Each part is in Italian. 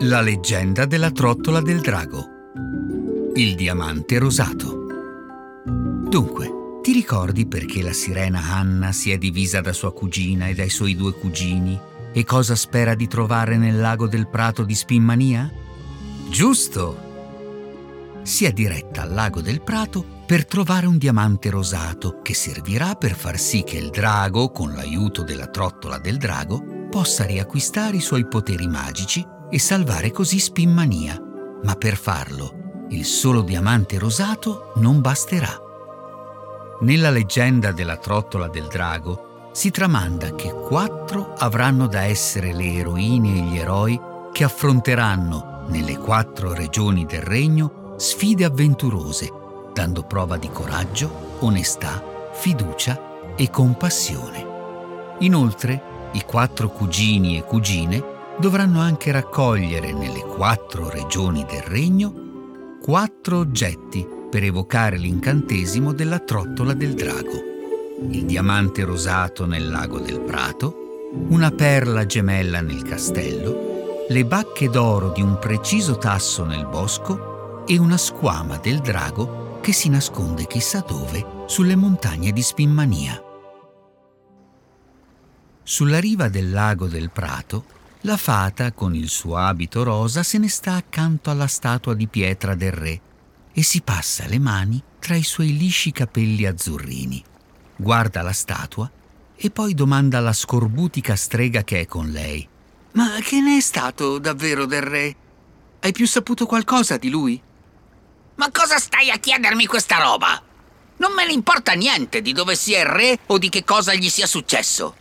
La leggenda della trottola del drago. Il diamante rosato. Dunque, ti ricordi perché la sirena Anna si è divisa da sua cugina e dai suoi due cugini e cosa spera di trovare nel lago del prato di Spinmania? Giusto! Si è diretta al lago del prato per trovare un diamante rosato che servirà per far sì che il drago, con l'aiuto della trottola del drago, possa riacquistare i suoi poteri magici e salvare così Spinmania. Ma per farlo, il solo diamante rosato non basterà. Nella leggenda della trottola del drago si tramanda che quattro avranno da essere le eroine e gli eroi che affronteranno nelle quattro regioni del regno sfide avventurose, dando prova di coraggio, onestà, fiducia e compassione. Inoltre, i quattro cugini e cugine dovranno anche raccogliere nelle quattro regioni del regno quattro oggetti per evocare l'incantesimo della trottola del drago. Il diamante rosato nel lago del prato, una perla gemella nel castello, le bacche d'oro di un preciso tasso nel bosco e una squama del drago che si nasconde chissà dove sulle montagne di Spinmania. Sulla riva del lago del Prato, la fata, con il suo abito rosa, se ne sta accanto alla statua di pietra del re e si passa le mani tra i suoi lisci capelli azzurrini. Guarda la statua e poi domanda alla scorbutica strega che è con lei. Ma che ne è stato davvero del re? Hai più saputo qualcosa di lui? Ma cosa stai a chiedermi questa roba? Non me ne importa niente di dove sia il re o di che cosa gli sia successo.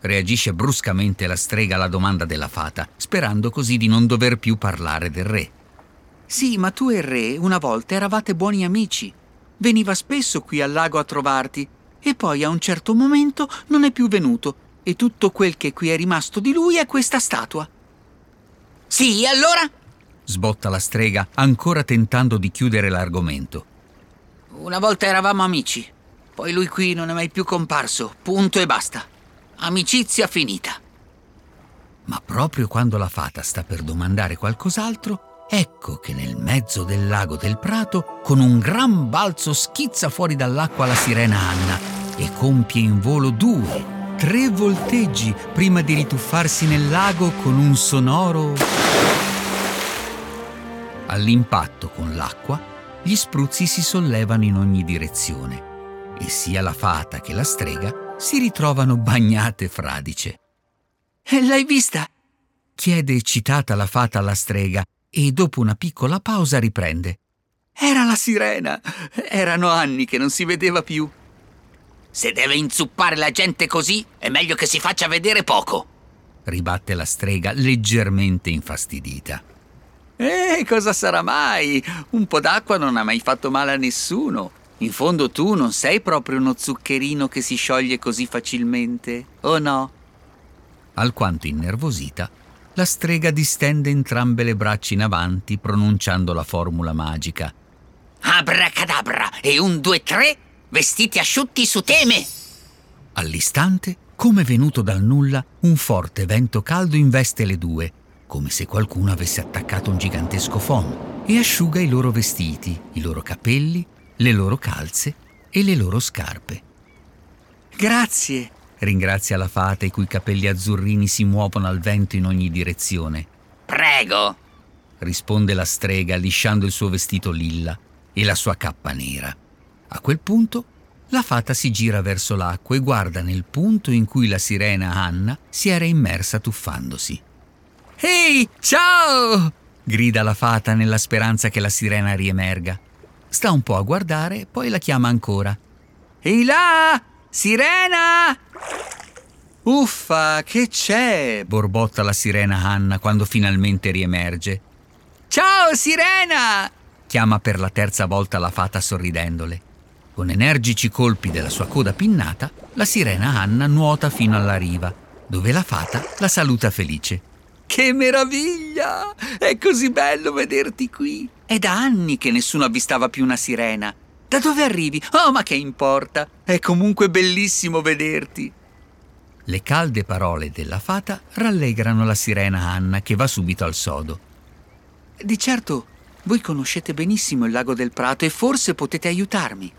Reagisce bruscamente la strega alla domanda della fata, sperando così di non dover più parlare del re. Sì, ma tu e il re una volta eravate buoni amici. Veniva spesso qui al lago a trovarti e poi a un certo momento non è più venuto e tutto quel che qui è rimasto di lui è questa statua. Sì, allora? Sbotta la strega, ancora tentando di chiudere l'argomento. Una volta eravamo amici, poi lui qui non è mai più comparso, punto e basta. Amicizia finita. Ma proprio quando la fata sta per domandare qualcos'altro, ecco che nel mezzo del lago del prato, con un gran balzo schizza fuori dall'acqua la sirena Anna e compie in volo due, tre volteggi prima di rituffarsi nel lago con un sonoro... All'impatto con l'acqua, gli spruzzi si sollevano in ogni direzione e sia la fata che la strega si ritrovano bagnate fradice. E l'hai vista? chiede eccitata la fata alla strega e dopo una piccola pausa riprende. Era la sirena. Erano anni che non si vedeva più. Se deve inzuppare la gente così, è meglio che si faccia vedere poco. Ribatte la strega leggermente infastidita. Eh, cosa sarà mai? Un po' d'acqua non ha mai fatto male a nessuno. In fondo tu non sei proprio uno zuccherino che si scioglie così facilmente, o no? Alquanto innervosita, la strega distende entrambe le braccia in avanti pronunciando la formula magica. Abracadabra e un, due, tre, vestiti asciutti su teme. All'istante, come venuto dal nulla, un forte vento caldo investe le due, come se qualcuno avesse attaccato un gigantesco phon, e asciuga i loro vestiti, i loro capelli, le loro calze e le loro scarpe. Grazie, ringrazia la fata i cui capelli azzurrini si muovono al vento in ogni direzione. Prego, risponde la strega lisciando il suo vestito lilla e la sua cappa nera. A quel punto la fata si gira verso l'acqua e guarda nel punto in cui la sirena Anna si era immersa tuffandosi. Ehi, ciao! grida la fata nella speranza che la sirena riemerga. Sta un po' a guardare, poi la chiama ancora. Ehi là! Sirena! Uffa, che c'è? borbotta la sirena Anna quando finalmente riemerge. Ciao, sirena! chiama per la terza volta la fata sorridendole. Con energici colpi della sua coda pinnata, la sirena Anna nuota fino alla riva, dove la fata la saluta felice. Che meraviglia! È così bello vederti qui. È da anni che nessuno avvistava più una sirena. Da dove arrivi? Oh, ma che importa? È comunque bellissimo vederti. Le calde parole della fata rallegrano la sirena Anna che va subito al sodo. Di certo, voi conoscete benissimo il lago del Prato e forse potete aiutarmi.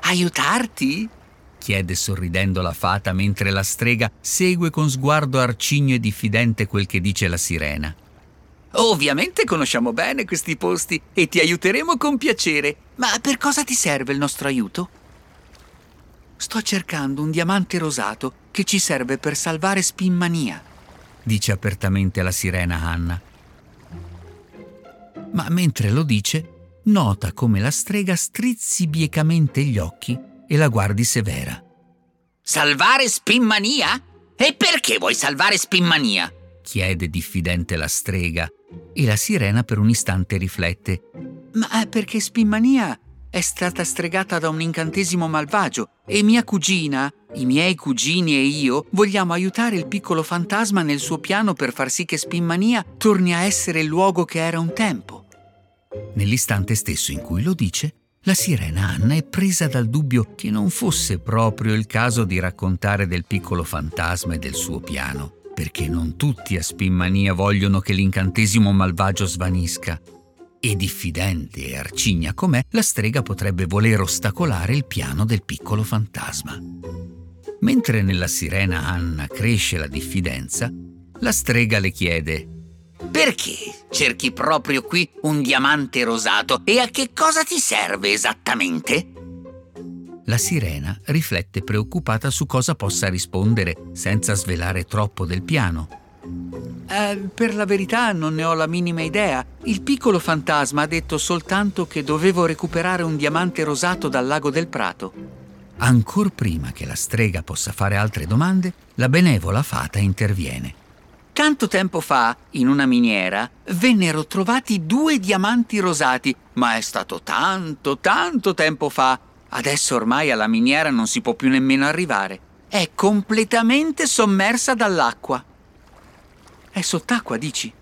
Aiutarti? chiede sorridendo la fata mentre la strega segue con sguardo arcigno e diffidente quel che dice la sirena. Ovviamente conosciamo bene questi posti e ti aiuteremo con piacere. Ma per cosa ti serve il nostro aiuto? Sto cercando un diamante rosato che ci serve per salvare Spinmania, dice apertamente la sirena Anna. Ma mentre lo dice, nota come la strega strizzi biecamente gli occhi e la guardi severa. Salvare Spinmania? E perché vuoi salvare Spinmania? chiede diffidente la strega e la sirena per un istante riflette. Ma perché Spinmania è stata stregata da un incantesimo malvagio e mia cugina, i miei cugini e io vogliamo aiutare il piccolo fantasma nel suo piano per far sì che Spinmania torni a essere il luogo che era un tempo. Nell'istante stesso in cui lo dice, la sirena Anna è presa dal dubbio che non fosse proprio il caso di raccontare del piccolo fantasma e del suo piano, perché non tutti a Spinmania vogliono che l'incantesimo malvagio svanisca e diffidente e arcigna com'è, la strega potrebbe voler ostacolare il piano del piccolo fantasma. Mentre nella sirena Anna cresce la diffidenza, la strega le chiede Perché cerchi proprio qui un diamante rosato e a che cosa ti serve esattamente? La sirena riflette preoccupata su cosa possa rispondere senza svelare troppo del piano eh, per la verità non ne ho la minima idea. Il piccolo fantasma ha detto soltanto che dovevo recuperare un diamante rosato dal lago del Prato. Ancor prima che la strega possa fare altre domande, la benevola fata interviene. Tanto tempo fa, in una miniera, vennero trovati due diamanti rosati, ma è stato tanto, tanto tempo fa. Adesso ormai alla miniera non si può più nemmeno arrivare. È completamente sommersa dall'acqua. È sott'acqua, dici?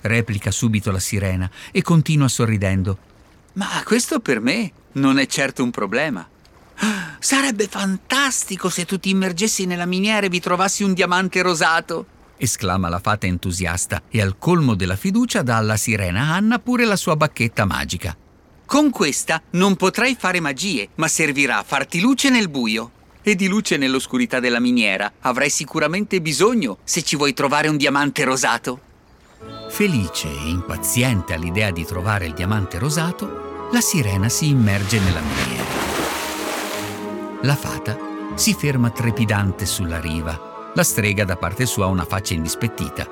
Replica subito la sirena e continua sorridendo. Ma questo per me non è certo un problema. Sarebbe fantastico se tu ti immergessi nella miniera e vi trovassi un diamante rosato! esclama la fata entusiasta e al colmo della fiducia dà alla sirena Anna pure la sua bacchetta magica. Con questa non potrai fare magie, ma servirà a farti luce nel buio e di luce nell'oscurità della miniera avrai sicuramente bisogno se ci vuoi trovare un diamante rosato. Felice e impaziente all'idea di trovare il diamante rosato, la sirena si immerge nella miniera. La fata si ferma trepidante sulla riva. La strega da parte sua ha una faccia indispettita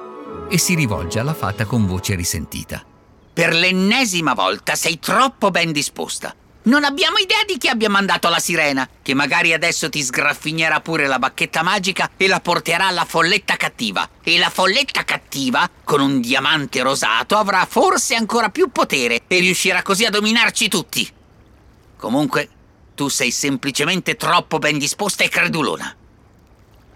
e si rivolge alla fata con voce risentita. Per l'ennesima volta sei troppo ben disposta. Non abbiamo idea di chi abbia mandato la sirena, che magari adesso ti sgraffignerà pure la bacchetta magica e la porterà alla folletta cattiva. E la folletta cattiva, con un diamante rosato, avrà forse ancora più potere e riuscirà così a dominarci tutti. Comunque, tu sei semplicemente troppo ben disposta e credulona.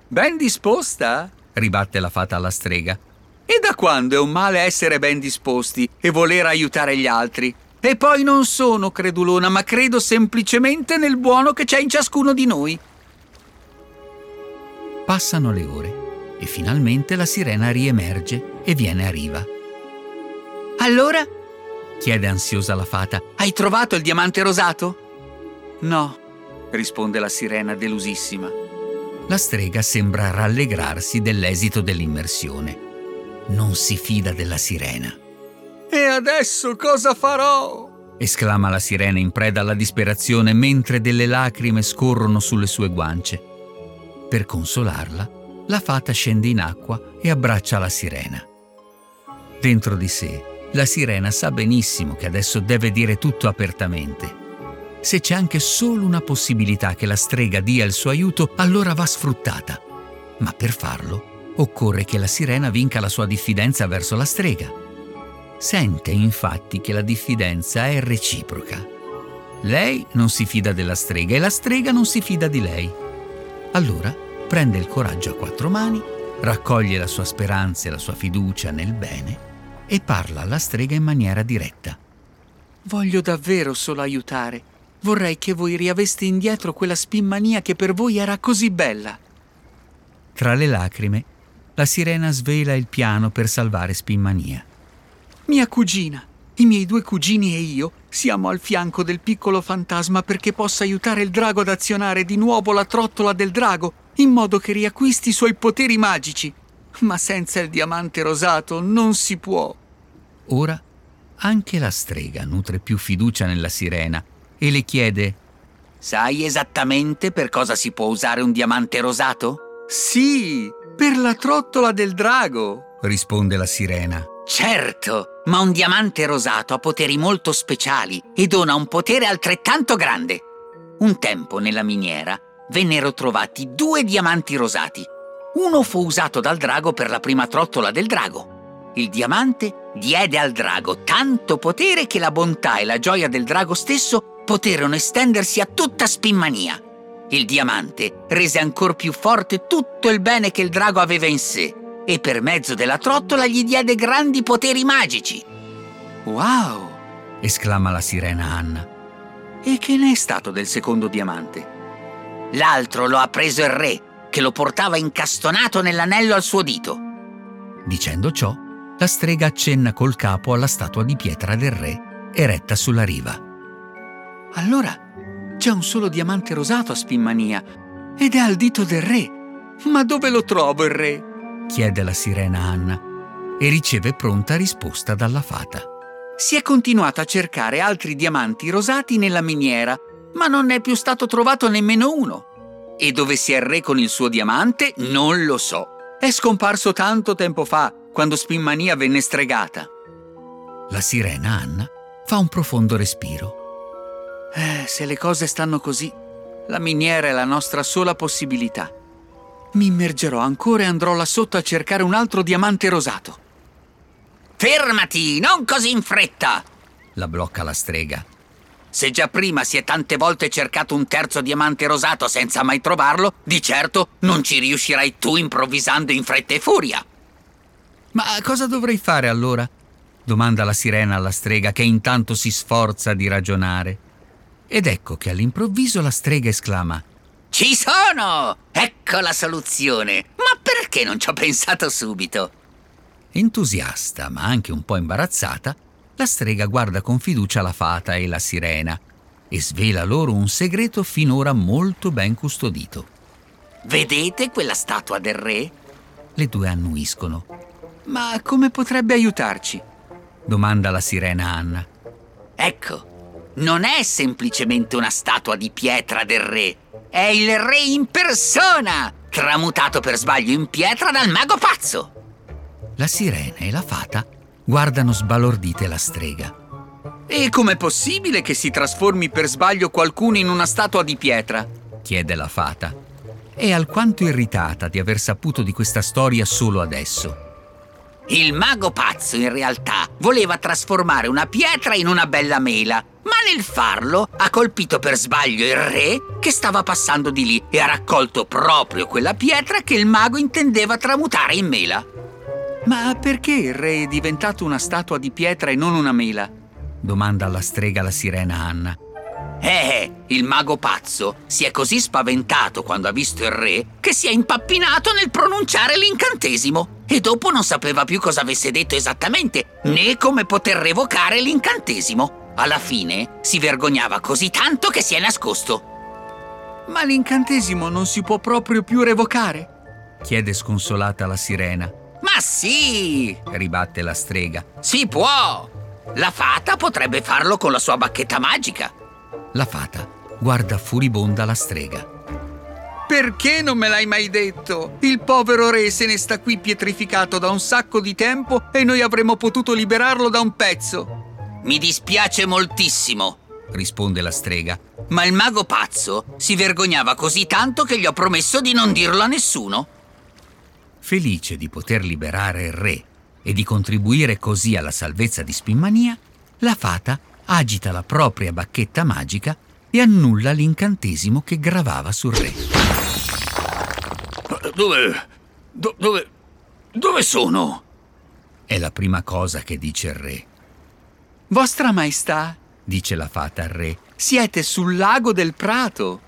Ben disposta? ribatte la fata alla strega. E da quando è un male essere ben disposti e voler aiutare gli altri? E poi non sono credulona, ma credo semplicemente nel buono che c'è in ciascuno di noi. Passano le ore e finalmente la sirena riemerge e viene a riva. Allora? chiede ansiosa la fata. Hai trovato il diamante rosato? No, risponde la sirena delusissima. La strega sembra rallegrarsi dell'esito dell'immersione. Non si fida della sirena. E adesso cosa farò? esclama la sirena in preda alla disperazione mentre delle lacrime scorrono sulle sue guance. Per consolarla, la fata scende in acqua e abbraccia la sirena. Dentro di sé, la sirena sa benissimo che adesso deve dire tutto apertamente. Se c'è anche solo una possibilità che la strega dia il suo aiuto, allora va sfruttata. Ma per farlo, occorre che la sirena vinca la sua diffidenza verso la strega. Sente infatti che la diffidenza è reciproca. Lei non si fida della strega e la strega non si fida di lei. Allora prende il coraggio a quattro mani, raccoglie la sua speranza e la sua fiducia nel bene e parla alla strega in maniera diretta. Voglio davvero solo aiutare. Vorrei che voi riaveste indietro quella spinmania che per voi era così bella. Tra le lacrime, la sirena svela il piano per salvare Spinmania. Mia cugina, i miei due cugini e io siamo al fianco del piccolo fantasma perché possa aiutare il drago ad azionare di nuovo la trottola del drago, in modo che riacquisti i suoi poteri magici. Ma senza il diamante rosato non si può. Ora anche la strega nutre più fiducia nella sirena e le chiede Sai esattamente per cosa si può usare un diamante rosato? Sì, per la trottola del drago, risponde la sirena. Certo, ma un diamante rosato ha poteri molto speciali e dona un potere altrettanto grande. Un tempo nella miniera vennero trovati due diamanti rosati. Uno fu usato dal drago per la prima trottola del drago. Il diamante diede al drago tanto potere che la bontà e la gioia del drago stesso poterono estendersi a tutta Spinmania. Il diamante rese ancor più forte tutto il bene che il drago aveva in sé e per mezzo della trottola gli diede grandi poteri magici. Wow! esclama la sirena Anna. E che ne è stato del secondo diamante? L'altro lo ha preso il re, che lo portava incastonato nell'anello al suo dito. Dicendo ciò, la strega accenna col capo alla statua di pietra del re, eretta sulla riva. Allora c'è un solo diamante rosato a Spinmania ed è al dito del re. Ma dove lo trovo il re? chiede la sirena Anna e riceve pronta risposta dalla fata. Si è continuato a cercare altri diamanti rosati nella miniera, ma non è più stato trovato nemmeno uno. E dove sia il re con il suo diamante non lo so. È scomparso tanto tempo fa, quando Spinmania venne stregata. La sirena Anna fa un profondo respiro. Eh, se le cose stanno così, la miniera è la nostra sola possibilità. Mi immergerò ancora e andrò là sotto a cercare un altro diamante rosato. Fermati, non così in fretta! La blocca la strega. Se già prima si è tante volte cercato un terzo diamante rosato senza mai trovarlo, di certo non ci riuscirai tu improvvisando in fretta e furia. Ma cosa dovrei fare allora? domanda la sirena alla strega che intanto si sforza di ragionare. Ed ecco che all'improvviso la strega esclama ci sono! Ecco la soluzione! Ma perché non ci ho pensato subito? Entusiasta, ma anche un po' imbarazzata, la strega guarda con fiducia la fata e la sirena e svela loro un segreto finora molto ben custodito. Vedete quella statua del re? Le due annuiscono. Ma come potrebbe aiutarci? domanda la sirena Anna. Ecco, non è semplicemente una statua di pietra del re, è il re in persona, tramutato per sbaglio in pietra dal mago pazzo. La sirena e la fata guardano sbalordite la strega. E com'è possibile che si trasformi per sbaglio qualcuno in una statua di pietra? chiede la fata. È alquanto irritata di aver saputo di questa storia solo adesso. Il mago pazzo in realtà voleva trasformare una pietra in una bella mela ma nel farlo ha colpito per sbaglio il re che stava passando di lì e ha raccolto proprio quella pietra che il mago intendeva tramutare in mela. Ma perché il re è diventato una statua di pietra e non una mela? domanda alla strega la sirena Anna. Eh, il mago pazzo si è così spaventato quando ha visto il re che si è impappinato nel pronunciare l'incantesimo e dopo non sapeva più cosa avesse detto esattamente né come poter revocare l'incantesimo. Alla fine si vergognava così tanto che si è nascosto. Ma l'incantesimo non si può proprio più revocare? chiede sconsolata la sirena. Ma sì! ribatte la strega. Si può! La fata potrebbe farlo con la sua bacchetta magica. La fata guarda furibonda la strega. Perché non me l'hai mai detto? Il povero re se ne sta qui pietrificato da un sacco di tempo e noi avremmo potuto liberarlo da un pezzo. Mi dispiace moltissimo, risponde la strega, ma il mago pazzo si vergognava così tanto che gli ho promesso di non dirlo a nessuno. Felice di poter liberare il re e di contribuire così alla salvezza di Spinmania, la fata agita la propria bacchetta magica e annulla l'incantesimo che gravava sul re. Dove... Do, dove... dove sono? È la prima cosa che dice il re. Vostra Maestà, dice la fata al re, siete sul lago del Prato.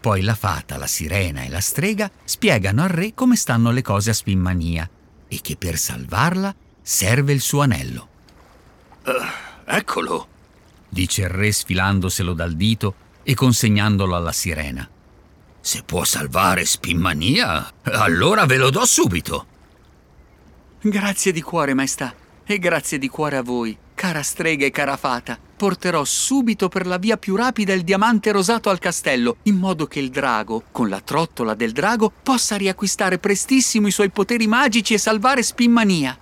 Poi la fata, la sirena e la strega spiegano al re come stanno le cose a Spinmania e che per salvarla serve il suo anello. Uh, eccolo, dice il re sfilandoselo dal dito e consegnandolo alla sirena. Se può salvare Spinmania, allora ve lo do subito. Grazie di cuore, maestà, e grazie di cuore a voi, cara strega e cara fata. Porterò subito per la via più rapida il diamante rosato al castello, in modo che il drago, con la trottola del drago, possa riacquistare prestissimo i suoi poteri magici e salvare Spinmania.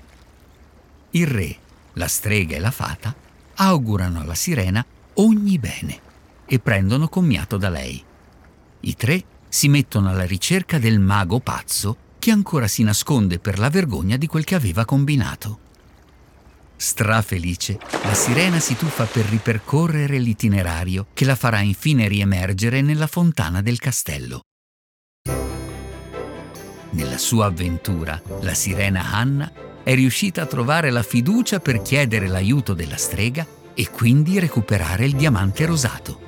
Il re, la strega e la fata augurano alla sirena ogni bene e prendono commiato da lei. I tre si mettono alla ricerca del mago pazzo che ancora si nasconde per la vergogna di quel che aveva combinato. Strafelice, la sirena si tuffa per ripercorrere l'itinerario che la farà infine riemergere nella fontana del castello. Nella sua avventura, la sirena Hanna è riuscita a trovare la fiducia per chiedere l'aiuto della strega e quindi recuperare il diamante rosato.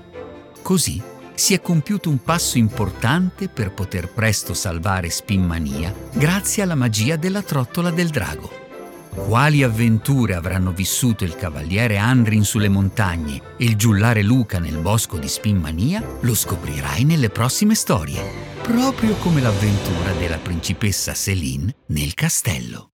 Così si è compiuto un passo importante per poter presto salvare Spinmania grazie alla magia della trottola del drago. Quali avventure avranno vissuto il cavaliere Andrin sulle montagne e il giullare Luca nel bosco di Spinmania lo scoprirai nelle prossime storie, proprio come l'avventura della principessa Céline nel castello.